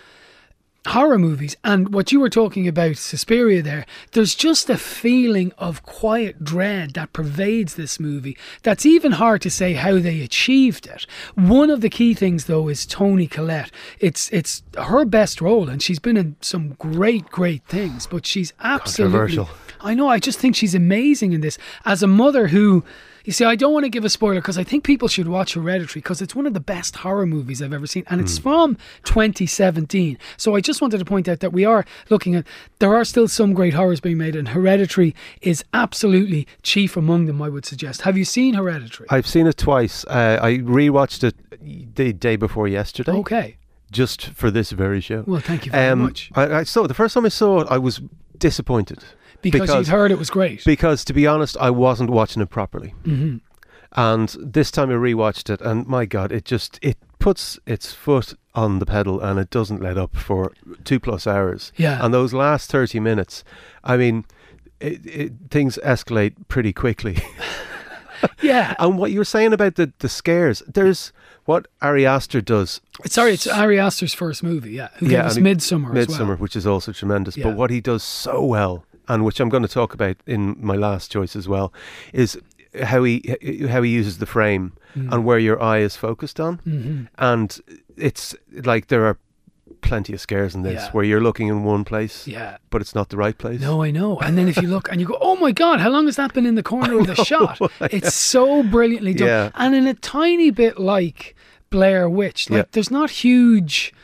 horror movies and what you were talking about Suspiria there there's just a feeling of quiet dread that pervades this movie that's even hard to say how they achieved it. One of the key things though is Toni Collette. It's it's her best role and she's been in some great great things but she's absolutely Controversial. I know I just think she's amazing in this. As a mother who you see, I don't want to give a spoiler because I think people should watch Hereditary because it's one of the best horror movies I've ever seen, and it's from 2017. So I just wanted to point out that we are looking at there are still some great horrors being made, and Hereditary is absolutely chief among them. I would suggest. Have you seen Hereditary? I've seen it twice. Uh, I rewatched it the day before yesterday. okay. just for this very show. Well, thank you very Um, much. I, I saw the first time I saw it, I was disappointed Because, because- you'd heard it was great. because, to be honest, I wasn't watching it properly. hmm And this time I rewatched it, and my God, it just it puts its foot on the pedal and it doesn't let up for two plus hours. Yeah. And those last thirty minutes, I mean, it, it, things escalate pretty quickly. Yeah. and what you were saying about the the scares, there's what Ari Aster does. Sorry, it's Ari Aster's first movie, yeah. Who Yeah, gave us Midsommar as Midsommar, well. which is also tremendous. Yeah. But what he does so well, and which I'm going to talk about in my last choice as well, is how he how he uses the frame Mm. and where your eye is focused on. Mm-hmm. And it's like there are plenty of scares in this Yeah. where you're looking in one place, Yeah. but it's not the right place. No, I know. And then if you look and you go, oh my God, how long has that been in the corner of the shot? It's so brilliantly done. Yeah. And in a tiny bit like Blair Witch, like Yeah. there's not huge,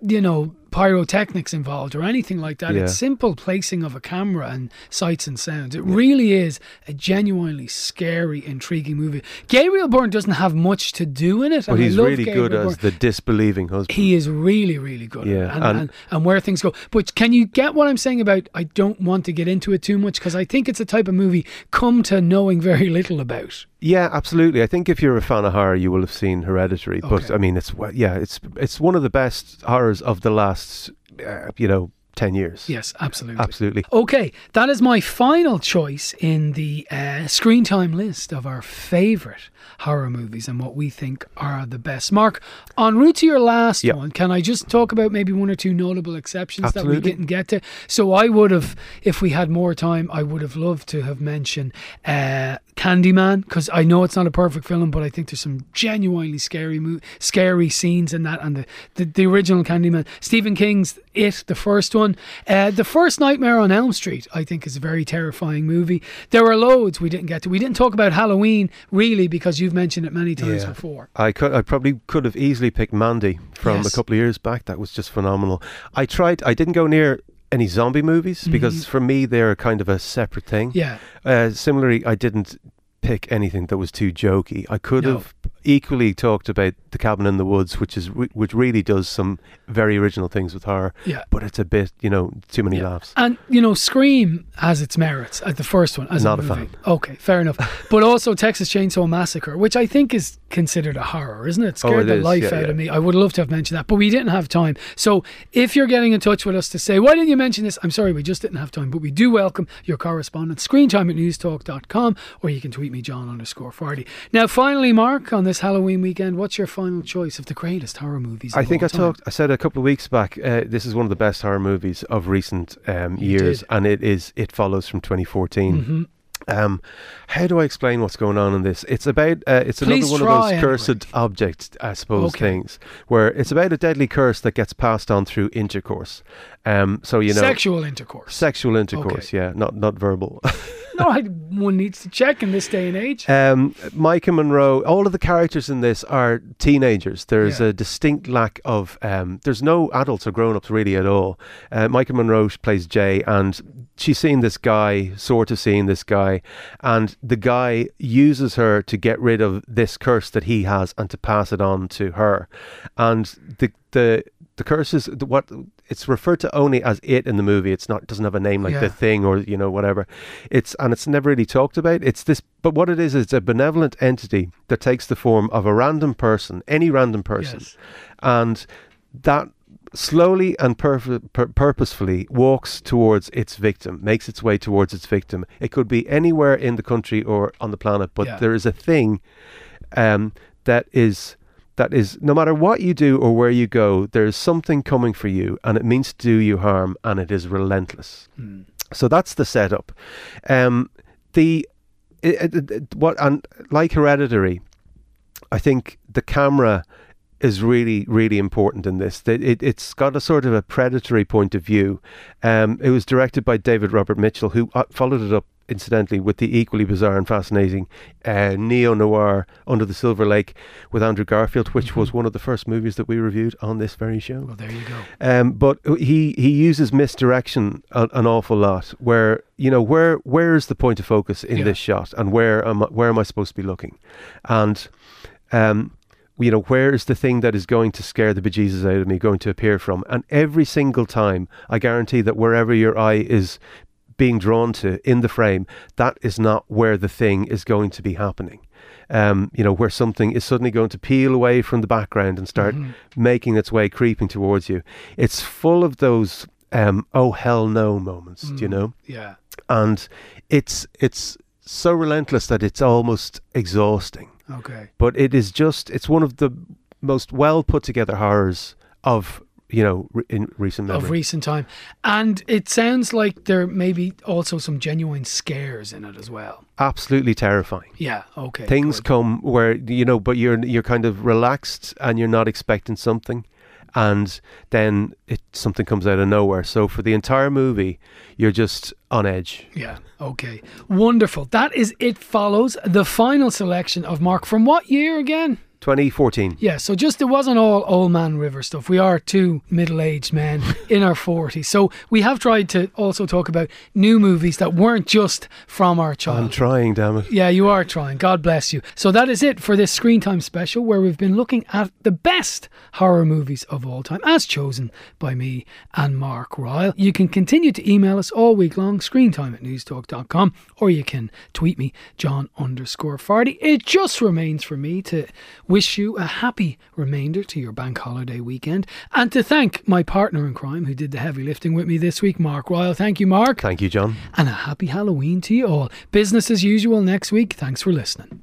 you know, pyrotechnics involved or anything like that. Yeah. It's simple placing of a camera and sights and sounds. It really is a genuinely scary, intriguing movie. Gabriel Byrne doesn't have much to do in it. But he's really good Gabriel as the disbelieving husband. He is really, really good. Yeah, and, and- and, and where things go. But can you get what I'm saying about I don't want to get into it too much because I think it's a type of movie come to knowing very little about. Yeah, absolutely. I think if you're a fan of horror, you will have seen Hereditary. But I mean, it's yeah, it's it's one of the best horrors of the last, uh, you know, ten years. Yes, absolutely. absolutely. Okay, that is my final choice in the uh, screen time list of our favourite horror movies and what we think are the best. Mark, en route to your last Yep. one, can I just talk about maybe one or two notable exceptions that we didn't get to? So I would have, if we had more time, I would have loved to have mentioned uh, Candyman because I know it's not a perfect film, but I think there's some genuinely scary, mo- scary scenes in that, and the, the the original Candyman, Stephen King's It, the first one, uh, the first Nightmare on Elm Street, I think is a very terrifying movie. There were loads we didn't get to. We didn't talk about Halloween really because you've mentioned it many times Yeah. before. I could, I probably could have easily picked Mandy from Yes. a couple of years back. That was just phenomenal. I tried. I didn't go near any zombie movies because for me they're kind of a separate thing. Mm-hmm. Yeah, Uh, similarly, I didn't pick anything that was too jokey. I could No. have equally talked about The Cabin in the Woods, which is which really does some very original things with horror. yeah. But it's a bit, you know, too many Yeah. laughs. And you know, Scream has its merits. At the first one, as Not a a fan. Okay, fair enough. but also Texas Chainsaw Massacre, which I think is considered a horror, isn't it? It Oh, scared it the is. life Yeah, out yeah. of me. I would love to have mentioned that, but we didn't have time. So if you're getting in touch with us to say why didn't you mention this, I'm sorry, we just didn't have time. But we do welcome your correspondence. Screentime at newstalk.com, or you can tweet me John underscore Fardy. Now, finally, Mark, on this Halloween weekend, what's your final choice of the greatest horror movies? I think I time? talked. I said a couple of weeks back. Uh, this is one of the best horror movies of recent um, years, did. and it is. It follows from 2014. Mhm. Um, how do I explain what's going on in this? It's about. Uh, it's Please another one of those cursed anyway. objects, I suppose, Okay. things where it's about a deadly curse that gets passed on through intercourse. Um, so you know, Sexual intercourse. sexual intercourse. Yeah, not not verbal. no, I, one needs to check in this day and age. Um, Maika Monroe, all of the characters in this are teenagers. There's Yeah. a distinct lack of, um, there's no adults or grown ups really at all. Uh, Maika Monroe plays Jay, and she's seeing this guy, sort of seeing this guy, and the guy uses her to get rid of this curse that he has and to pass it on to her. And the, the, the curse is what it's referred to only as it in the movie. It's not doesn't have a name like Yeah. the thing or you know whatever. It's and it's never really talked about. It's this, but what it is, it's a benevolent entity that takes the form of a random person, any random person, Yes. and that slowly and pur- purposefully walks towards its victim, makes its way towards its victim. It could be anywhere in the country or on the planet, but Yeah. there is a thing um, that is that is no matter what you do or where you go, there is something coming for you, and it means to do you harm, and it is relentless. Hmm. So that's the setup. Um, the it, it, it- what and like Hereditary, I think the camera is really really important in this. That it, it's got a sort of a predatory point of view. Um, it was directed by David Robert Mitchell, who uh, followed it up incidentally with the equally bizarre and fascinating uh, neo noir Under the Silver Lake with Andrew Garfield, which was one of the first movies that we reviewed on this very show. Well, there you go. Um, but he he uses misdirection a, an awful lot. Where you know where where is the point of focus in Yeah. this shot, and where am I, where am I supposed to be looking, and um, you know, where is the thing that is going to scare the bejesus out of me going to appear from? And every single time, I guarantee that wherever your eye is being drawn to in the frame, that is not where the thing is going to be happening. Um, you know, where something is suddenly going to peel away from the background and start making its way creeping towards you. It's full of those um, oh hell no moments, do you know? Yeah. And it's it's so relentless that it's almost exhausting Okay. but it is just it's one of the most well put together horrors of you know re- in recent memory. Of recent time. And it sounds like there may be also some genuine scares in it as well. Absolutely terrifying. Yeah, okay. Things good. come where you know, but you're you're kind of relaxed and you're not expecting something, and then it something comes out of nowhere. So for the entire movie, you're just on edge. Yeah, okay. Wonderful. That is It Follows, the final selection of Mark. From what year again? 2014. Yeah, so just it wasn't all old man river stuff. We are two middle aged men in our 40s. So we have tried to also talk about new movies that weren't just from our childhood. I'm trying, damn it. Yeah, you are trying. God bless you. So that is it for this Screen Time special where we've been looking at the best horror movies of all time as chosen by me and Mark Ryle. You can continue to email us all week long, screentime at newstalk.com, or you can tweet me, John underscore Fardy. It just remains for me to wish you a happy remainder to your bank holiday weekend and to thank my partner in crime who did the heavy lifting with me this week, Mark Ryle. Thank you, Mark. Thank you, John. And a happy Halloween to you all. Business as usual next week. Thanks for listening.